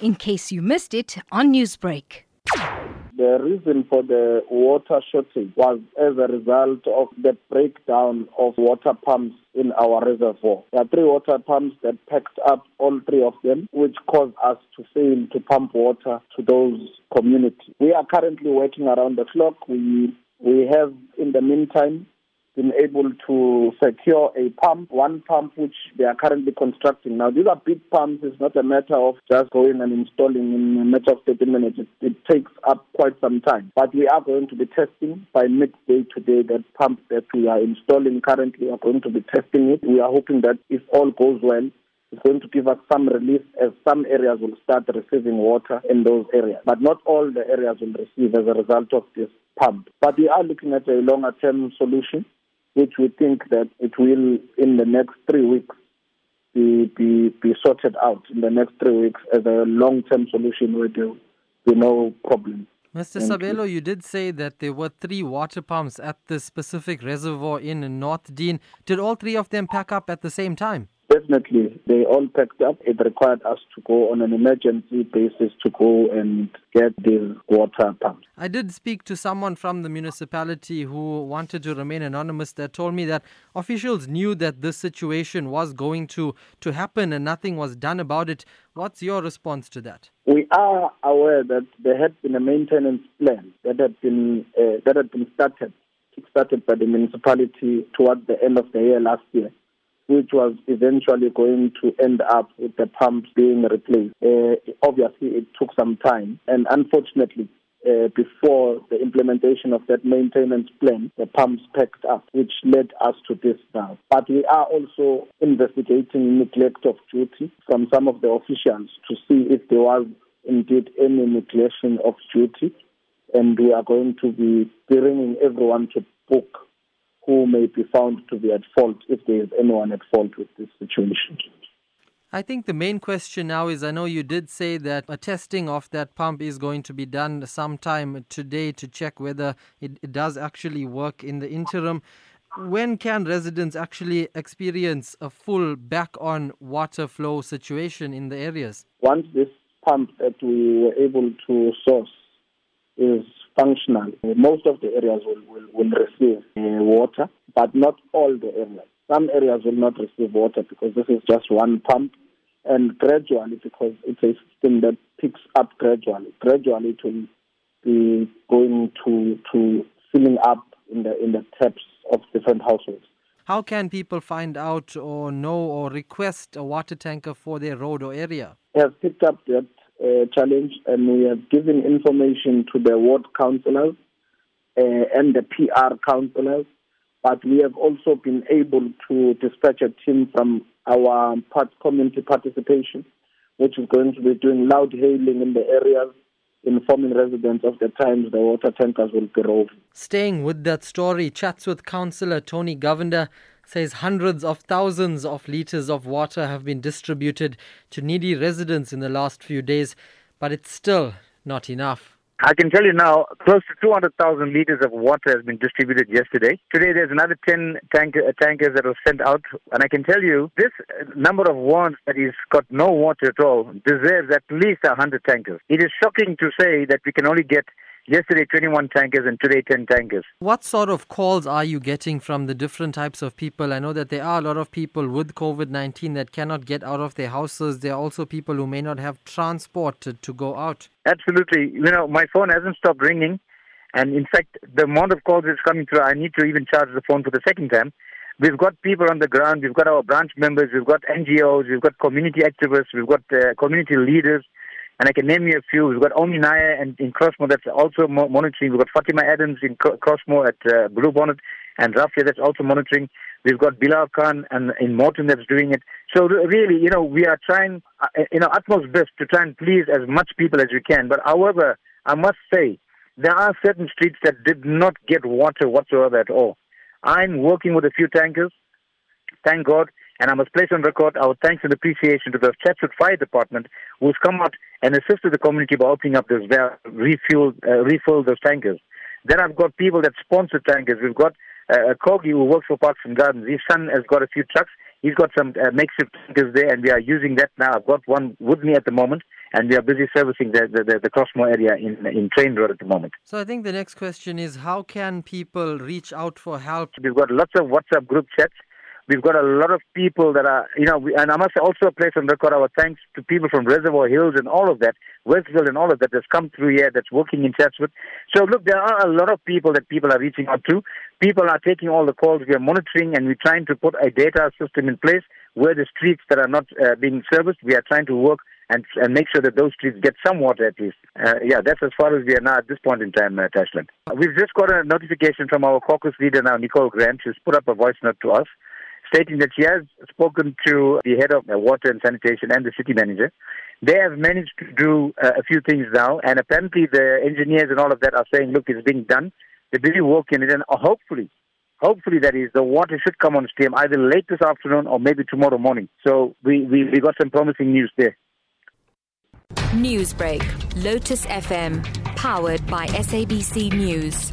in case you missed it on Newsbreak. The reason for the water shortage was as a result of the breakdown of water pumps in our reservoir. There are three water pumps that packed up all three of them, which caused us to fail to pump water to those communities. We are currently working around the clock. We we have, in the meantime, been able to secure a pump, one pump which they are currently constructing. Now, these are big pumps. It's not a matter of just going and installing in a matter of 30 minutes. It, it takes up quite some time. But we are going to be testing by midday today that pump that we are installing currently. We are going to be testing it. We are hoping that if all goes well, it's going to give us some relief as some areas will start receiving water in those areas. But not all the areas will receive as a result of this pump. But we are looking at a longer term solution which we think that it will, in the next three weeks, be, be, be sorted out in the next three weeks as a long-term solution where there will be no problem. Mr. Sabelo, you. you did say that there were three water pumps at the specific reservoir in Northdene. Did all three of them pack up at the same time? Definitely, they all packed up. It required us to go on an emergency basis to go and get these water pumps. I did speak to someone from the municipality who wanted to remain anonymous that told me that officials knew that this situation was going to, to happen and nothing was done about it. What's your response to that? We are aware that there had been a maintenance plan that had been uh, that had been started started by the municipality towards the end of the year last year which was eventually going to end up with the pumps being replaced. Uh, obviously, it took some time, and unfortunately, uh, before the implementation of that maintenance plan, the pumps packed up, which led us to this now. But we are also investigating neglect of duty from some of the officials to see if there was indeed any neglection of duty. And we are going to be bringing everyone to book may be found to be at fault if there is anyone at fault with this situation. I think the main question now is I know you did say that a testing of that pump is going to be done sometime today to check whether it, it does actually work in the interim. When can residents actually experience a full back on water flow situation in the areas? Once this pump that we were able to source is functional. Most of the areas will, will, will receive uh, water, but not all the areas. Some areas will not receive water because this is just one pump, and gradually, because it's a system that picks up gradually, gradually it will be going to to filling up in the in the taps of different households. How can people find out or know or request a water tanker for their road or area? We have picked up that uh, challenge, and we have given information to the ward councillors uh, and the PR councillors. But we have also been able to dispatch a team from our part community participation, which is going to be doing loud hailing in the areas informing residents of the times the water tankers will be roving. Staying with that story, Chatsworth Councillor Tony Govender says hundreds of thousands of litres of water have been distributed to needy residents in the last few days, but it's still not enough. I can tell you now, close to 200,000 liters of water has been distributed yesterday. Today, there's another 10 tank, uh, tankers that were sent out. And I can tell you, this number of wards that is got no water at all deserves at least 100 tankers. It is shocking to say that we can only get Yesterday, 21 tankers, and today, 10 tankers. What sort of calls are you getting from the different types of people? I know that there are a lot of people with COVID 19 that cannot get out of their houses. There are also people who may not have transport to, to go out. Absolutely. You know, my phone hasn't stopped ringing. And in fact, the amount of calls that's coming through, I need to even charge the phone for the second time. We've got people on the ground. We've got our branch members. We've got NGOs. We've got community activists. We've got uh, community leaders. And I can name you a few. We've got Omi Naya and in Crossmoor that's also mo- monitoring. We've got Fatima Adams in Crossmoor at uh, Blue Bonnet and Rafia that's also monitoring. We've got Bilal Khan and in Moorton that's doing it. So really, you know, we are trying, uh, you know, utmost best to try and please as much people as we can. But however, I must say, there are certain streets that did not get water whatsoever at all. I'm working with a few tankers. Thank God and I must place on record our thanks and appreciation to the Chatsworth Fire Department who's come out and assisted the community by opening up those refuel, uh, refill those tankers. Then I've got people that sponsor tankers. We've got uh, a Kogi who works for Parks and Gardens. His son has got a few trucks. He's got some uh, makeshift tankers there, and we are using that now. I've got one with me at the moment. and we are busy servicing the, the, the, the Crossmoor area in, in Train Road at the moment. So I think the next question is how can people reach out for help? We've got lots of WhatsApp group chats. We've got a lot of people that are, you know, we, and I must also place on record our thanks to people from Reservoir Hills and all of that, Westville and all of that that's come through here, that's working in Chatsworth. So look, there are a lot of people that people are reaching out to. People are taking all the calls. We are monitoring and we're trying to put a data system in place where the streets that are not uh, being serviced, we are trying to work and, and make sure that those streets get some water at least. Uh, yeah, that's as far as we are now at this point in time, uh, Tashlan. We've just got a notification from our caucus leader now, Nicole Graham. She's put up a voice note to us stating that she has spoken to the head of water and sanitation and the city manager. They have managed to do uh, a few things now, and apparently the engineers and all of that are saying, look, it's being done. They're busy working it, and hopefully, hopefully that is, the water should come on stream either late this afternoon or maybe tomorrow morning. So we, we, we got some promising news there. Newsbreak, Lotus FM, powered by SABC News.